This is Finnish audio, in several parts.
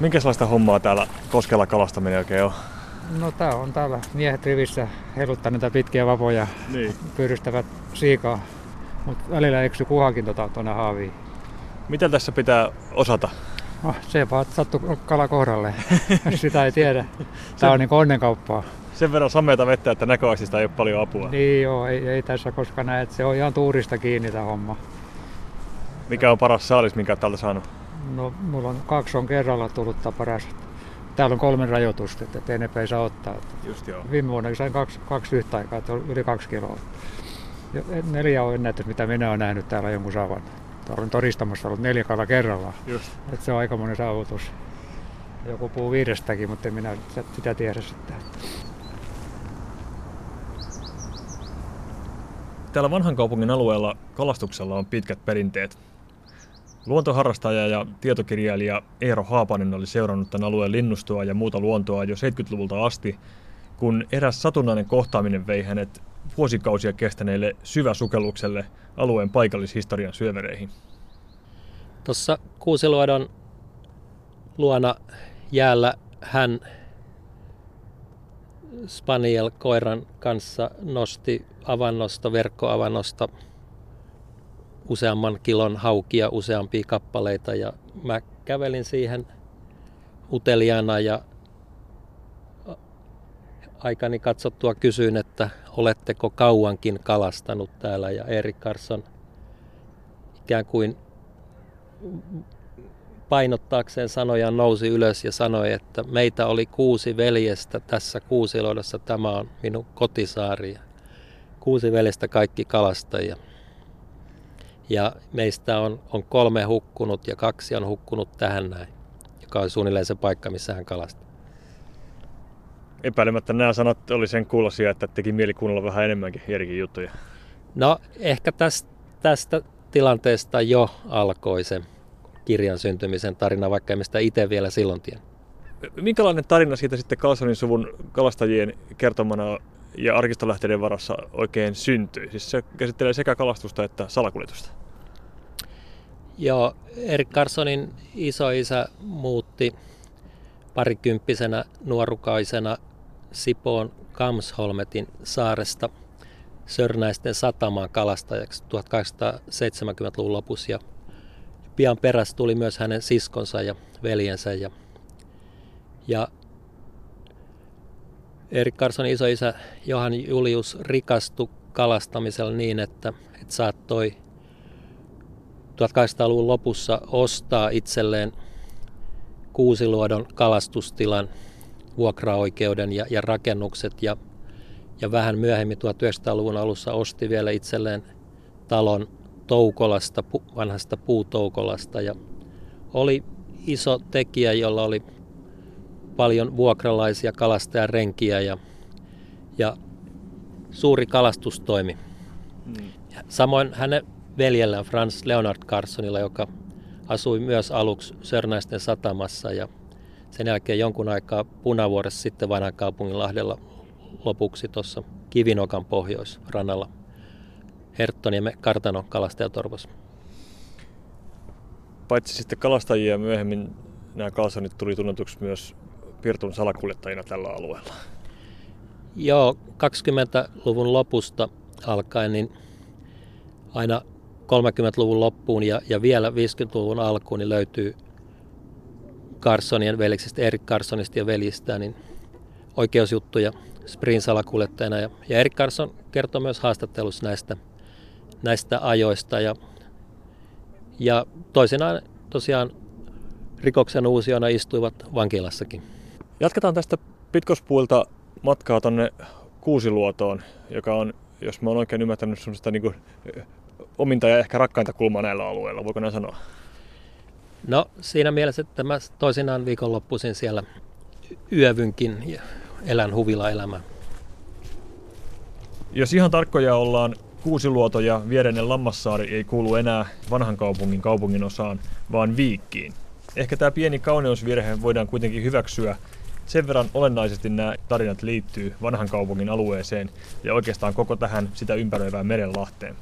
Minkälaista hommaa täällä koskella kalastaminen oikein on? No tää on täällä miehet rivissä heiluttaa näitä pitkiä vapoja, Niin. pyydystävät siikaa, mutta välillä eksy kuhakin tota, tuonne haaviin. Miten tässä pitää osata? Oh, se vaan sattuu kala kohdalle. Sitä ei tiedä. Tää on niin onnenkauppaa. Sen verran sameita vettä, että näköaistista ei ole paljon apua. Niin joo, ei, ei tässä koska näe, se on ihan tuurista kiinni tämä homma. Mikä on paras saalis, minkä täältä saanut? No, mulla on kaksi on kerralla tullut paras. Täällä on kolmen rajoitusta, että enempää ei saa ottaa. Just joo. Viime vuonna sain kaksi, kaksi yhtä aikaa, että oli yli kaksi kiloa. Ja neljä on ennätys, mitä minä olen nähnyt täällä jonkun saavan. Täällä on todistamassa ollut neljä kala kerrallaan. Just. Että se on aikamoinen saavutus. Joku puu viidestäkin, mutta en minä sitä tiedä sitten. Täällä vanhan kaupungin alueella kalastuksella on pitkät perinteet. Luontoharrastaja ja tietokirjailija Eero Haapanen oli seurannut tämän alueen linnustoa ja muuta luontoa jo 70-luvulta asti, kun eräs satunnainen kohtaaminen vei hänet vuosikausia kestäneelle syväsukellukselle alueen paikallishistorian syövereihin. Tuossa Kuusiluodon luona jäällä hän Spaniel koiran kanssa nosti avannosta, verkkoavannosta useamman kilon haukia, useampia kappaleita ja mä kävelin siihen uteliaana ja aikani katsottua kysyin, että oletteko kauankin kalastanut täällä ja Erik Carson ikään kuin painottaakseen sanojaan nousi ylös ja sanoi, että meitä oli kuusi veljestä tässä Kuusiloidossa, tämä on minun kotisaari. Kuusi veljestä kaikki kalastajia. Ja meistä on, on kolme hukkunut ja kaksi on hukkunut tähän näin, joka on suunnilleen se paikka, missä hän kalastaa. Epäilemättä nämä sanat oli sen kuulosia, että teki mieli kuunnella vähän enemmänkin Erikin juttuja. No ehkä tästä, tästä tilanteesta jo alkoi se kirjan syntymisen tarina, vaikka emme sitä itse vielä silloin tiennyt. Minkälainen tarina siitä sitten Carlsonin suvun kalastajien kertomana ja arkistolähteiden varassa oikein syntyi? Siis se käsittelee sekä kalastusta että salakuljetusta. Joo, Erik Carsonin isoisä muutti parikymppisenä nuorukaisena Sipoon Kamsholmetin saaresta Sörnäisten satamaan kalastajaksi 1870-luvun lopussa. Ja pian perässä tuli myös hänen siskonsa ja veljensä. Ja, ja Erik Carsonin isoisä Johan Julius rikastui kalastamisella niin, että, että saattoi 1800-luvun lopussa ostaa itselleen Kuusiluodon kalastustilan, vuokraoikeuden ja, ja rakennukset ja, ja vähän myöhemmin 1900-luvun alussa osti vielä itselleen talon Toukolasta, pu, vanhasta puutoukolasta ja oli iso tekijä, jolla oli paljon vuokralaisia kalastajarenkiä ja, ja suuri kalastustoimi. Mm. Samoin hänen veljellään Franz Leonard Carsonilla, joka asui myös aluksi Sörnäisten satamassa ja sen jälkeen jonkun aikaa Punavuoressa sitten vanhan kaupungin Lahdella lopuksi tuossa Kivinokan pohjoisrannalla Herttoniemme kartanon kalastajatorvassa. Paitsi sitten kalastajia myöhemmin nämä Carlsonit tuli tunnetuksi myös Pirtun salakuljettajina tällä alueella. Joo, 20-luvun lopusta alkaen niin aina 30-luvun loppuun ja, ja vielä 50-luvun alkuun niin löytyy Carsonien veljeksistä, Erik Carsonista ja veljistä, niin oikeusjuttuja Sprin salakuljettajana. Ja, ja Erik Carson kertoo myös haastattelussa näistä, näistä ajoista ja, ja toisinaan tosiaan rikoksen uusiona istuivat vankilassakin. Jatketaan tästä Pitkospuilta matkaa tuonne Kuusiluotoon, joka on, jos mä oon oikein ymmärtänyt, semmoista niin ominta ja ehkä rakkainta kulmaa näillä alueilla, voiko näin sanoa? No siinä mielessä, että mä toisinaan viikonloppuisin siellä yövynkin ja elän huvila elämää. Jos ihan tarkkoja ollaan, Kuusiluoto ja viereinen Lammassaari ei kuulu enää vanhan kaupungin kaupungin osaan, vaan Viikkiin. Ehkä tämä pieni kauneusvirhe voidaan kuitenkin hyväksyä. Sen verran olennaisesti nämä tarinat liittyy vanhan kaupungin alueeseen ja oikeastaan koko tähän sitä ympäröivään merenlahteen.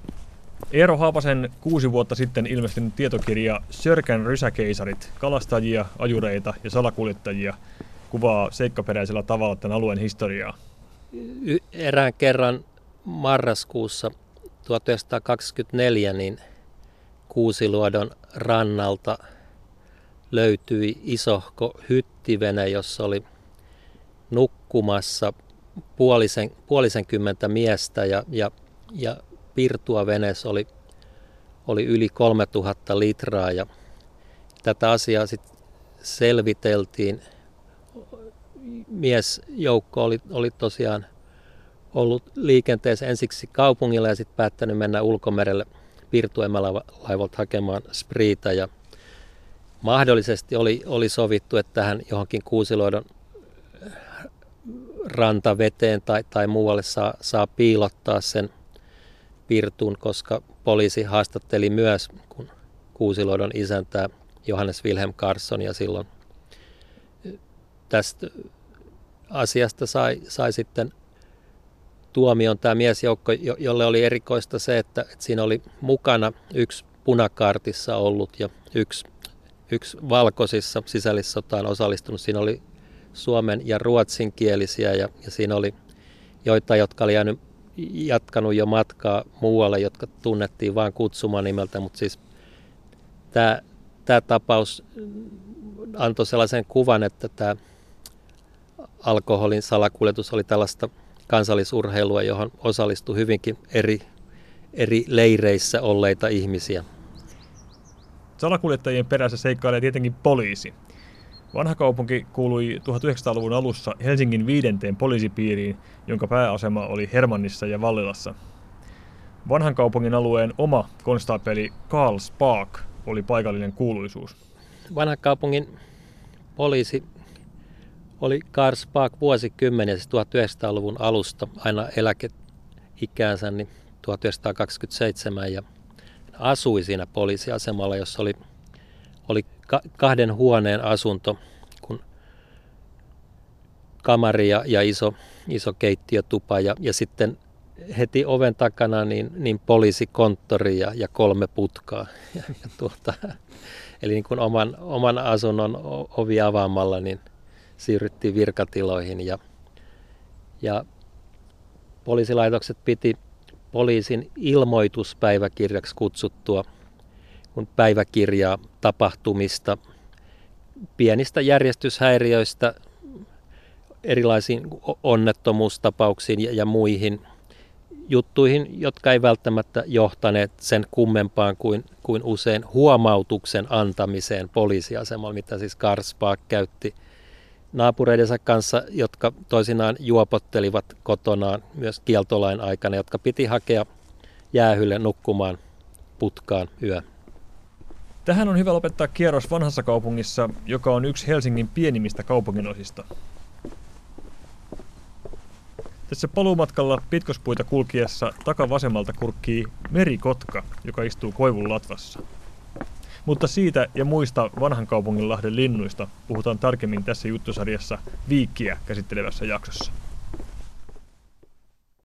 Eero Haapasen kuusi vuotta sitten ilmestynyt tietokirja Sörkän rysäkeisarit, kalastajia, ajureita ja salakuljettajia kuvaa seikkaperäisellä tavalla tämän alueen historiaa. Erään kerran marraskuussa 1924 niin Kuusiluodon rannalta löytyi isohko hyttivene, jossa oli nukkumassa puolisen, puolisen kymmentä miestä ja, ja, ja Pirtua venes oli, oli yli 3000 litraa ja tätä asiaa sitten selviteltiin. Miesjoukko oli, oli tosiaan ollut liikenteessä ensiksi kaupungilla ja sitten päättänyt mennä ulkomerelle Pirtuemalaivolta hakemaan spriitä ja mahdollisesti oli, oli sovittu, että tähän johonkin Kuusiloidon rantaveteen tai, tai muualle saa, saa piilottaa sen pirtun, koska poliisi haastatteli myös kun Kuusiloidon isäntää Johannes Wilhelm Carson ja silloin tästä asiasta sai, sai sitten tuomion tämä miesjoukko, jolle oli erikoista se, että, että siinä oli mukana yksi punakaartissa ollut ja yksi, yksi valkoisissa sisällissotaan osallistunut. Siinä oli suomen ja ruotsinkielisiä ja, ja siinä oli joita, jotka oli jäänyt, jatkanut jo matkaa muualle, jotka tunnettiin vain kutsumaan nimeltä, mutta siis tämä, tämä tapaus antoi sellaisen kuvan, että tämä alkoholin salakuljetus oli tällaista kansallisurheilua, johon osallistui hyvinkin eri, eri leireissä olleita ihmisiä. Salakuljettajien perässä seikkailee tietenkin poliisi. Vanha kaupunki kuului 1900-luvun alussa Helsingin viidenteen poliisipiiriin, jonka pääasema oli Hermannissa ja Vallilassa. Vanhan kaupungin alueen oma konstaapeli Karl Spark oli paikallinen kuuluisuus. Vanhan kaupungin poliisi oli Karl Spark vuosikymmeniä, siis 1900-luvun alusta aina eläkeikäänsä, niin 1927 ja asui siinä poliisiasemalla, jossa oli, oli kahden huoneen asunto, kun kamari ja, ja iso, iso keittiötupa ja, ja sitten heti oven takana niin, niin poliisikonttori ja, ja kolme putkaa. Ja, ja tuota, eli niin kuin oman, oman asunnon ovi avaamalla niin siirryttiin virkatiloihin ja, ja poliisilaitokset piti poliisin ilmoituspäiväkirjaksi kutsuttua kun päiväkirjaa tapahtumista, pienistä järjestyshäiriöistä, erilaisiin onnettomuustapauksiin ja, ja muihin juttuihin, jotka ei välttämättä johtaneet sen kummempaan kuin, kuin usein huomautuksen antamiseen poliisiasemalla, mitä siis Karspaak käytti naapureidensa kanssa, jotka toisinaan juopottelivat kotonaan myös kieltolain aikana, jotka piti hakea jäähylle nukkumaan putkaan yö. Tähän on hyvä lopettaa kierros vanhassa kaupungissa, joka on yksi Helsingin pienimmistä kaupunginosista. Tässä paluumatkalla pitkospuita kulkiessa takavasemmalta kurkkii merikotka, joka istuu koivun latvassa. Mutta siitä ja muista vanhan kaupungin lahden linnuista puhutaan tarkemmin tässä juttusarjassa viikkiä käsittelevässä jaksossa.